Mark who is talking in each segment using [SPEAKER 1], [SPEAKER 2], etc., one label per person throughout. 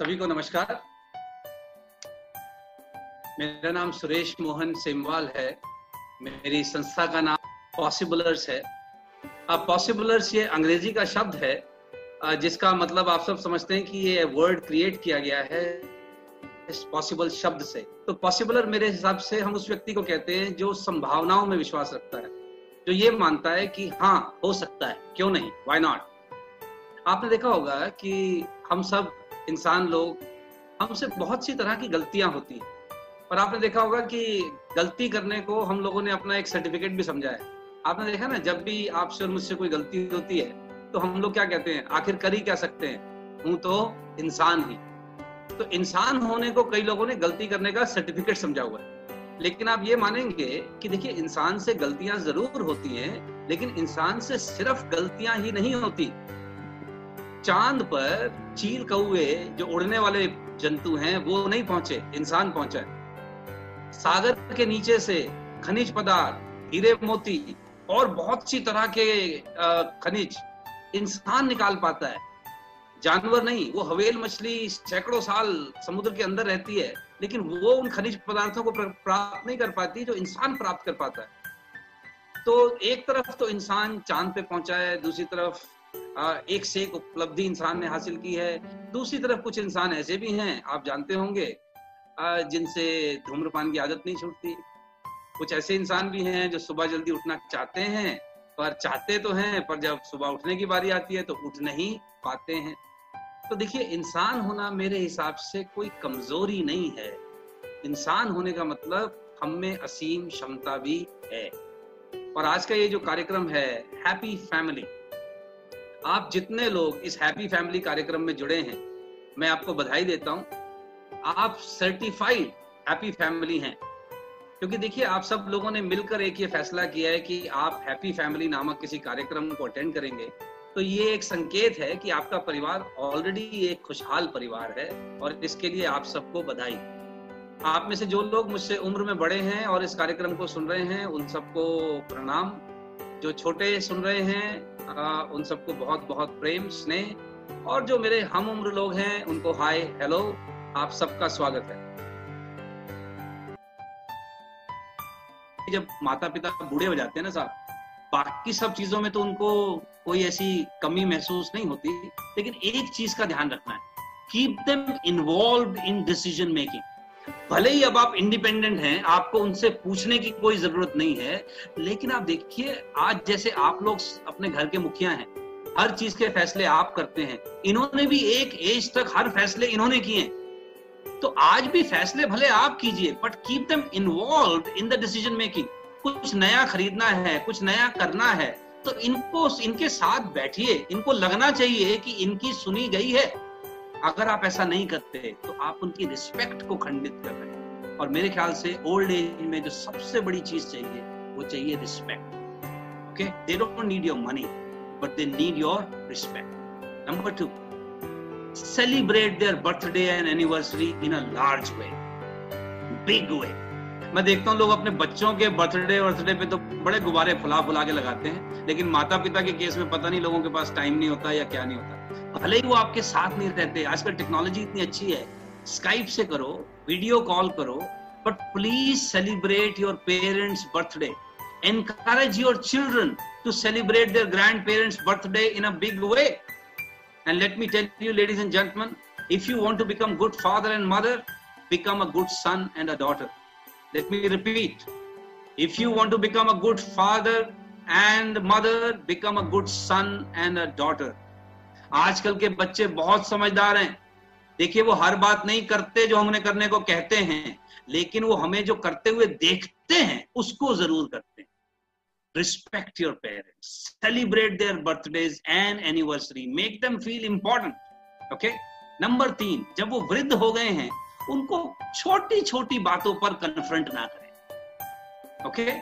[SPEAKER 1] सभी को नमस्कार। मेरा नाम सुरेश मोहन सेमवाल है। मेरी संस्था का नाम पॉसिबलर्स है। अब पॉसिबलर्स ये अंग्रेज़ी का शब्द है जिसका मतलब आप सब समझते हैं कि ये वर्ड क्रिएट किया गया है इस पॉसिबल शब्द से। तो पॉसिबलर मेरे हिसाब से हम उस व्यक्ति को कहते हैं जो संभावनाओं में विश्वास रखता है, जो ये मानता है कि हाँ हो सकता है, क्यों नहीं? वाई नॉट आपने देखा होगा कि हम सब इंसान लोग हमसे बहुत सी तरह की गलतियाँ होती हैं। और आपने देखा होगा कि गलती करने को हम लोगों ने अपना एक सर्टिफिकेट भी समझा है। आपने देखा ना, जब भी आपसे और मुझसे कोई गलती होती है तो हम लोग क्या कहते हैं? आखिर कर ही क्या सकते हैं? हूँ तो इंसान ही। तो इंसान होने को कई लोगों ने गलती करने का सर्टिफिकेट समझा हुआ है। लेकिन आप ये मानेंगे कि देखिए, इंसान से गलतियाँ ज़रूर होती हैं, लेकिन इंसान से सिर्फ़ गलतियाँ ही नहीं होती। चाँद पर चील कौए जो उड़ने वाले जंतु हैं, वो नहीं पहुँचे, इंसान पहुँचा सागर के नीचे से खनिज पदार्थ, हीरे मोती और बहुत सी तरह के खनिज इंसान निकाल पाता है। जानवर नहीं, वो हवेल मछली सैकड़ों साल समुद्र के अंदर रहती है, लेकिन वो उन खनिज पदार्थों को प्राप्त नहीं कर पाती जो इंसान प्राप्त कर पाता है। तो एक तरफ़ तो इंसान चाँद पे पहुँचा है, दूसरी तरफ़ एक से एक उपलब्धि इंसान ने हासिल की है। दूसरी तरफ़ कुछ इंसान ऐसे भी हैं, आप जानते होंगे जिनसे धूम्रपान की आदत नहीं छूटती। कुछ ऐसे इंसान भी हैं जो सुबह जल्दी उठना चाहते हैं, पर चाहते तो हैं, पर जब सुबह उठने की बारी आती है तो उठ नहीं पाते हैं। तो देखिए, इंसान होना मेरे हिसाब से कोई कमज़ोरी नहीं है। इंसान होने का मतलब हम में असीम क्षमता भी है। और आज का ये जो कार्यक्रम है हैप्पी फैमिली आप जितने लोग इस हैप्पी फैमिली कार्यक्रम में जुड़े हैं, मैं आपको बधाई देता हूँ। आप सर्टिफाइड हैप्पी फैमिली हैं। क्योंकि देखिए, आप सब लोगों ने मिलकर एक ये फैसला किया है कि आप हैप्पी फैमिली नामक किसी कार्यक्रम को अटेंड करेंगे। तो ये एक संकेत है कि आपका परिवार ऑलरेडी एक खुशहाल परिवार है और इसके लिए आप सबको बधाई। आप में से जो लोग मुझसे उम्र में बड़े हैं और इस कार्यक्रम को सुन रहे हैं, उन सबको प्रणाम। जो छोटे सुन रहे हैं उन सबको बहुत बहुत प्रेम, स्नेह। और जो मेरे हम उम्र लोग हैं, उनको हाय, हेलो, आप सबका स्वागत है। जब माता पिता बूढ़े हो जाते हैं ना साहब, बाकी सब चीज़ों में तो उनको कोई ऐसी कमी महसूस नहीं होती। लेकिन एक चीज़ का ध्यान रखना है। Keep them involve in decision making भले ही अब आप इंडिपेंडेंट हैं, आपको उनसे पूछने की कोई ज़रूरत नहीं है, लेकिन आप देखिए, आज जैसे आप लोग अपने घर के मुखिया हैं, हर चीज़ के फैसले आप करते हैं, इन्होंने भी एक एज तक हर फैसले इन्होंने किए तो आज भी फैसले भले आप कीजिए but keep them involve in the decision making कुछ नया खरीदना है, कुछ नया करना है तो इनको, इनके साथ बैठिए, इनको लगना चाहिए कि इनकी सुनी गई है। अगर आप ऐसा नहीं करते तो आप उनकी रिस्पेक्ट को खंडित कर रहे हैं। और मेरे ख्याल से ओल्ड एज में जो सबसे बड़ी चीज़ चाहिए, वो चाहिए respect okay they don't need your money but they need your respect number two celebrate their birthday and anniversary in a large way big way. मैं देखता हूँ लोग अपने बच्चों के बर्थडे वर्थडे पे तो बड़े गुब्बारे फुला फुला के लगाते हैं, लेकिन माता पिता के केस में पता नहीं लोगों के पास टाइम नहीं होता या क्या नहीं होता। भले ही वो आपके साथ नहीं रहते, आजकल टेक्नोलॉजी इतनी अच्छी है स्काइप से करो वीडियो कॉल करो but please celebrate your parents birthday encourage your children to celebrate their grandparents birthday in a big way and let me tell you ladies and gentleman if you want to become good father and mother become a good son and a daughter Let me repeat. If you want to become a good father and mother, become a good son and a daughter. आजकल के बच्चे बहुत समझदार हैं देखिए वो हर बात नहीं करते जो हमने करने को कहते हैं लेकिन वो हमें जो करते हुए देखते हैं उसको ज़रूर करते हैं respect your parents celebrate their birthdays and anniversary make them feel important okay number तीन जब वो वृद्ध हो गए हैं उनको छोटी छोटी बातों पर कन्फ्रंट ना करें। Okay okay?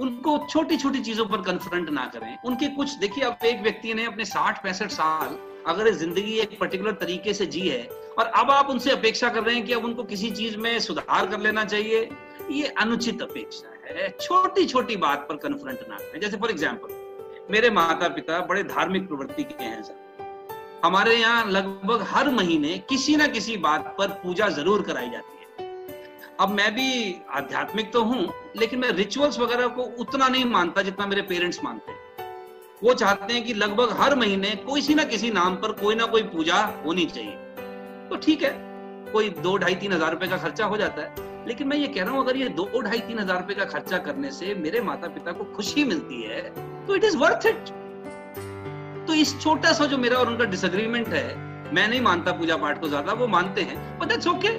[SPEAKER 1] उनको छोटी छोटी चीज़ों पर कन्फ्रंट ना करें। उनके कुछ, देखिए, अब एक व्यक्ति ने अपने साठ पैंसठ साल अगर ज़िंदगी एक पर्टिकुलर तरीके से जी है और अब आप उनसे अपेक्षा कर रहे हैं कि अब उनको किसी चीज़ में सुधार कर लेना चाहिए, ये अनुचित अपेक्षा है। छोटी छोटी बात पर कन्फ्रंट ना करें। जैसे फॉर एग्ज़ाम्पल मेरे माता पिता बड़े धार्मिक प्रवृत्ति के हैं सर। हमारे यहाँ लगभग हर महीने किसी ना किसी बात पर पूजा ज़रूर कराई जाती है। अब मैं भी आध्यात्मिक तो हूँ, लेकिन मैं रिचुअल्स वगैरह को उतना नहीं मानता जितना मेरे पेरेंट्स मानते हैं। वो चाहते हैं कि लगभग हर महीने किसी ना किसी नाम पर कोई ना कोई पूजा होनी चाहिए। तो ठीक है, कोई दो ढाई तीन हज़ार रुपए का खर्चा हो जाता है। लेकिन मैं ये कह रहा हूँ, अगर ये दो ढाई तीन हज़ार रुपए का खर्चा करने से मेरे माता पिता को खुशी मिलती है तो इट इज़ वर्थ इट तो इस छोटा सा जो मेरा और उनका डिसएग्रीमेंट है, मैं नहीं मानता पूजा पाठ को ज़्यादा, वो मानते हैं but that's okay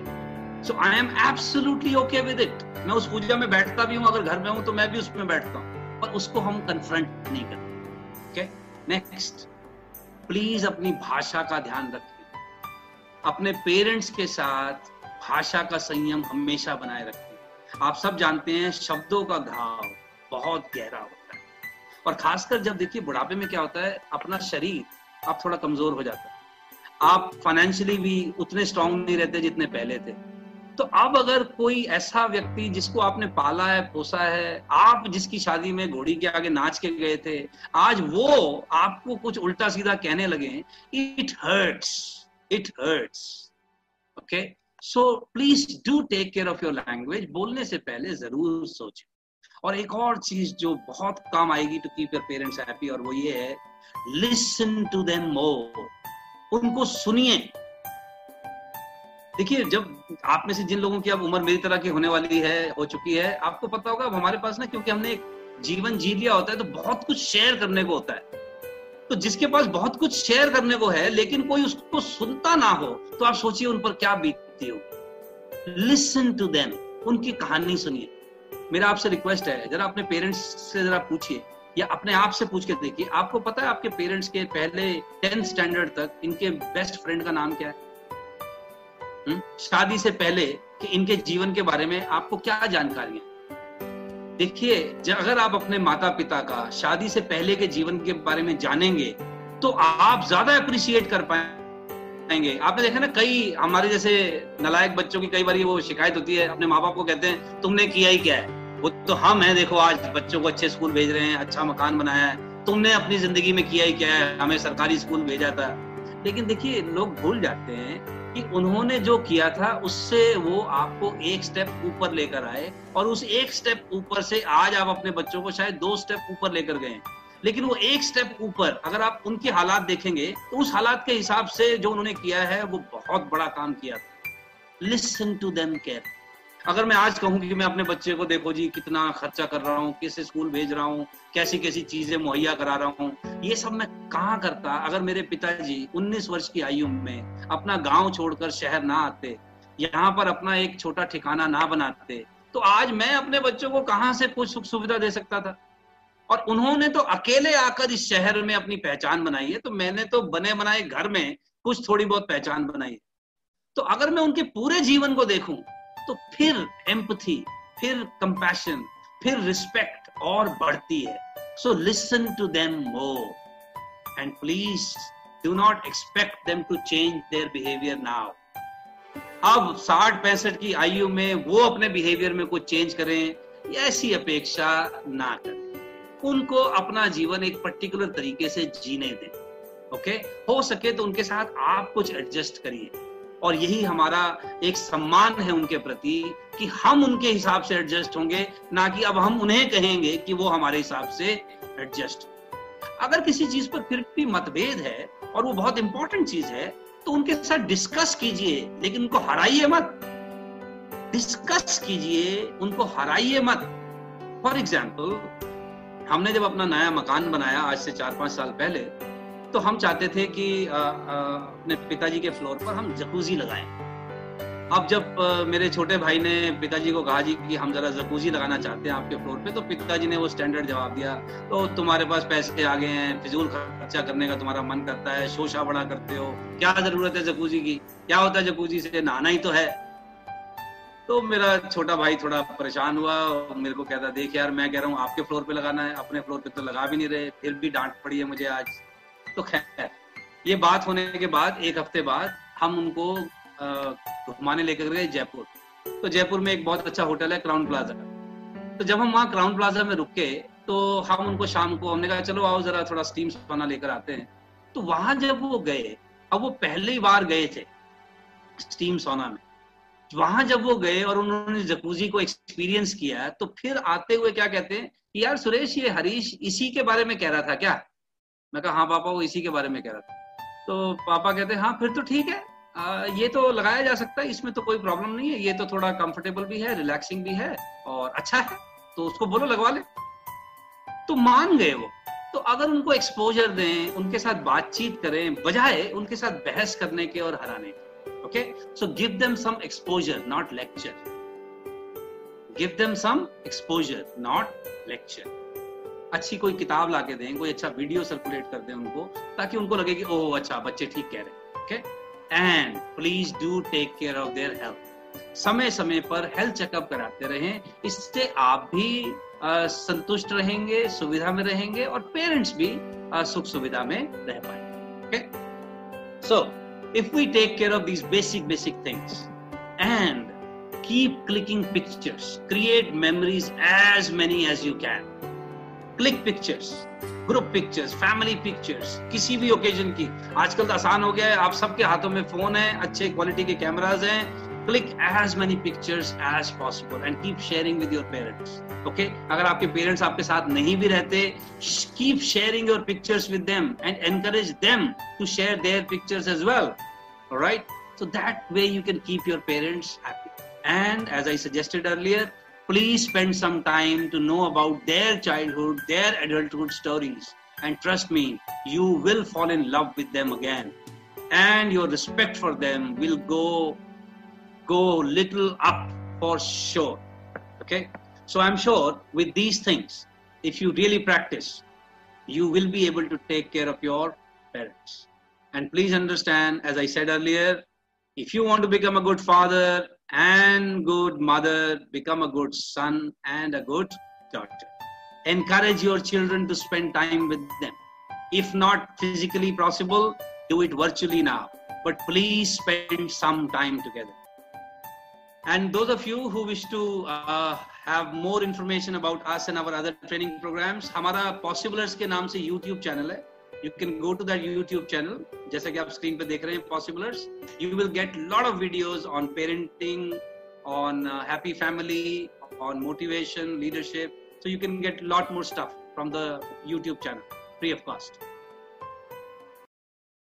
[SPEAKER 1] so I am absolutely okay with it मैं उस पूजा में बैठता भी हूँ, अगर घर में हूँ तो मैं भी उसमें बैठता हूँ, पर उसको हम कन्फ्रंट नहीं करते। ओके नेक्स्ट प्लीज़ अपनी भाषा का ध्यान रखें अपने पेरेंट्स के साथ भाषा का संयम हमेशा बनाए रखें आप सब जानते हैं, शब्दों का घाव बहुत गहरा होता है। और खासकर जब देखिए बुढ़ापे में क्या होता है, अपना शरीर आप थोड़ा कमज़ोर हो जाता है। आप फाइनेंशियली भी उतने स्ट्रांग नहीं रहते जितने पहले थे। तो अब अगर कोई ऐसा व्यक्ति जिसको आपने पाला है, पोसा है, आप जिसकी शादी में घोड़ी के आगे नाच के गए थे, आज वो आपको कुछ उल्टा सीधा कहने लगे it hurts it hurts okay so please do take care of your language बोलने से पहले ज़रूर सोचें। और एक और चीज़ जो बहुत काम आएगी to keep your parents happy और वो ये है लिसन टू देम मोर उनको सुनिए। देखिए, जब आप में से जिन लोगों की अब उम्र मेरी तरह की होने वाली है, हो चुकी है, आपको पता होगा, अब हमारे पास ना, क्योंकि हमने एक जीवन जी लिया होता है तो बहुत कुछ शेयर करने को होता है। तो जिसके पास बहुत कुछ शेयर करने को है, लेकिन कोई उसको सुनता ना हो तो आप सोचिए उन पर क्या बीतती हो लिसन टू देम उनकी कहानी सुनिए। मेरा आपसे रिक्वेस्ट है, जरा अपने पेरेंट्स से जरा पूछिए, या अपने आप से पूछ के देखिए। आपको पता है आपके पेरेंट्स के पहले टेंथ स्टैंडर्ड तक इनके बेस्ट फ्रेंड का नाम क्या है? हम्म? शादी से पहले कि इनके जीवन के बारे में आपको क्या जानकारी है देखिए अगर आप अपने माता पिता का शादी से पहले के जीवन के बारे में जानेंगे तो आप ज़्यादा अप्रिशिएट कर पाएँगे। आपने देखा ना, कई हमारे जैसे नलायक बच्चों की कई बार वो शिकायत होती है, अपने माँ बाप को कहते हैं, तुमने किया ही क्या है? वो तो हम है, देखो, आज बच्चों को अच्छे स्कूल भेज रहे हैं अच्छा मकान बनाया है। तुमने अपनी ज़िंदगी में किया ही क्या है? हमें सरकारी स्कूल भेजा था। लेकिन देखिए, लोग भूल जाते हैं कि उन्होंने जो किया था, उससे वो आपको एक स्टेप ऊपर लेकर आए और उस एक स्टेप ऊपर से आज आप अपने बच्चों को शायद दो स्टेप ऊपर लेकर गए लेकिन वो एक स्टेप ऊपर, अगर आप उनके हालात देखेंगे तो उस हालात के हिसाब से जो उन्होंने किया है, वो बहुत बड़ा काम किया था। लिसन टू देम केयर अगर मैं आज कहूँ कि मैं अपने बच्चे को देखो जी, कितना खर्चा कर रहा हूँ, किस स्कूल भेज रहा हूँ, कैसी कैसी चीज़ें मुहैया करा रहा हूँ, ये सब मैं कहाँ करता? अगर मेरे पिताजी 19 वर्ष की आयु में अपना गाँव छोड़कर शहर ना आते, यहाँ पर अपना एक छोटा ठिकाना ना बनाते तो आज मैं अपने बच्चों को कहाँ से कुछ सुख सुविधा दे सकता था? और उन्होंने तो अकेले आकर इस शहर में अपनी पहचान बनाई है तो मैंने तो बने बनाए घर में कुछ थोड़ी बहुत पहचान बनाई है। तो अगर मैं उनके पूरे जीवन को देखूँ तो फिर एम्पथी फिर कंपैशन फिर रिस्पेक्ट और बढ़ती है। So listen to them more and please do not expect them to change their behaviour now अब साठ पैंसठ की आयु में वो अपने बिहेवियर में कुछ चेंज करें ऐसी अपेक्षा ना करें। उनको अपना जीवन एक पर्टिकुलर तरीके से जीने दें। ओके? हो सके तो उनके साथ आप कुछ एडजस्ट करिए। और यही हमारा एक सम्मान है उनके प्रति कि हम उनके हिसाब से एडजस्ट होंगे, ना कि अब हम उन्हें कहेंगे कि वो हमारे हिसाब से एडजस्ट अगर किसी चीज़ पर फिर भी मतभेद है और वो बहुत इंपॉर्टेंट चीज़ है तो उनके साथ डिस्कस कीजिए, लेकिन उनको हराइए मत। डिस्कस कीजिए, उनको हराइए मत। फॉर एग्ज़ाम्पल हमने जब अपना नया मकान बनाया आज से चार पाँच साल पहले तो हम चाहते थे कि अपने पिताजी के फ्लोर पर हम जकूजी लगाएँ। अब जब मेरे छोटे भाई ने पिताजी को कहा जी कि हम जरा जकूजी लगाना चाहते हैं आपके फ्लोर पे तो पिताजी ने वो स्टैंडर्ड जवाब दिया तो तुम्हारे पास पैसे आ गए हैं, फिजूल खर्चा करने का तुम्हारा मन करता है शोशा बड़ा करते हो, क्या ज़रूरत है जकूजी की? क्या होता है जकूजी से? नहाना ही तो है। तो मेरा छोटा भाई थोड़ा परेशान हुआ मेरे को कहता, देख यार, मैं कह रहा हूँ, आपके फ्लोर पे लगाना है, अपने फ्लोर पे तो लगा भी नहीं रहे, फिर भी डांट पड़ी है मुझे आज। तो खैर, ये बात होने के बाद, एक हफ़्ते बाद, हम उनको घुमाने लेकर गए जयपुर। तो जयपुर में एक बहुत अच्छा होटल है क्राउन प्लाजा तो जब हम वहाँ क्राउन प्लाजा में रुके तो हम उनको शाम को, हमने कहा, चलो आओ जरा थोड़ा स्टीम सोना लेकर आते हैं। तो वहाँ जब वो गए, अब वो पहली बार गए थे स्टीम सोना में। वहाँ जब वो गए और उन्होंने जकूजी को एक्सपीरियंस किया तो फिर आते हुए क्या कहते हैं यार सुरेश, ये हरीश इसी के बारे में कह रहा था क्या? मैं कहा हाँ पापा वो इसी के बारे में कह रहा था। तो पापा कहते हैं फिर तो ठीक है। आ, ये तो लगाया जा सकता है इसमें तो कोई प्रॉब्लम नहीं है। ये तो थोड़ा कंफर्टेबल भी है रिलैक्सिंग भी है और अच्छा है। तो उसको बोलो लगवा ले। तो मान गए वो। तो अगर उनको एक्सपोजर दें उनके साथ बातचीत करें बजाय उनके साथ बहस करने के और हराने के। Okay so give them some exposure not lecture give them some exposure not lecture अच्छी कोई किताब ला के दें, कोई अच्छा वीडियो सर्कुलेट कर दें उनको, ताकि उनको लगे कि, ओह अच्छा बच्चे ठीक कह रहे हैं। Okay and please do take care of their health समय समय पर हेल्थ चेकअप कराते रहें। इससे आप भी संतुष्ट रहेंगे, सुविधा में रहेंगे और पेरेंट्स भी सुख सुविधा में रह पाएँगे। So if we take care of these basic basic things and keep clicking pictures, create memories as many as you can click pictures group pictures family pictures किसी भी ओकेजन की। आजकल तो आसान हो गया है। आप सबके हाथों में फ़ोन है, अच्छे क्वालिटी के कैमराज हैं। Click as many pictures as possible and keep sharing with your parents okay अगर आपके पेरेंट्स आपके साथ नहीं भी रहते keep sharing your pictures with them and encourage them to share their pictures as well right so that way you can keep your parents happy. And as i suggested earlier please spend some time to know about their childhood, their adulthood stories. And trust me, you will fall in love with them again. And your respect for them will go go little up for sure. Okay? So I'm sure with these things, if you really practice, you will be able to take care of your parents. And please understand, as I said earlier, if you want to become a good father, and good mother, become a good son and a good daughter. Encourage your children to spend time with them. If not physically possible, do it virtually now. But please spend some time together. And those of you who wish to uh, have more information about us and our other training programs, हमारा Possiblers के नाम से YouTube channel है. You can go to that YouTube channel. जैसा कि आप screen पे देख रहे हैं. You will get a lot of videos on parenting, on uh, happy family, on motivation, leadership. So you can get a lot more stuff from the YouTube channel, free of cost.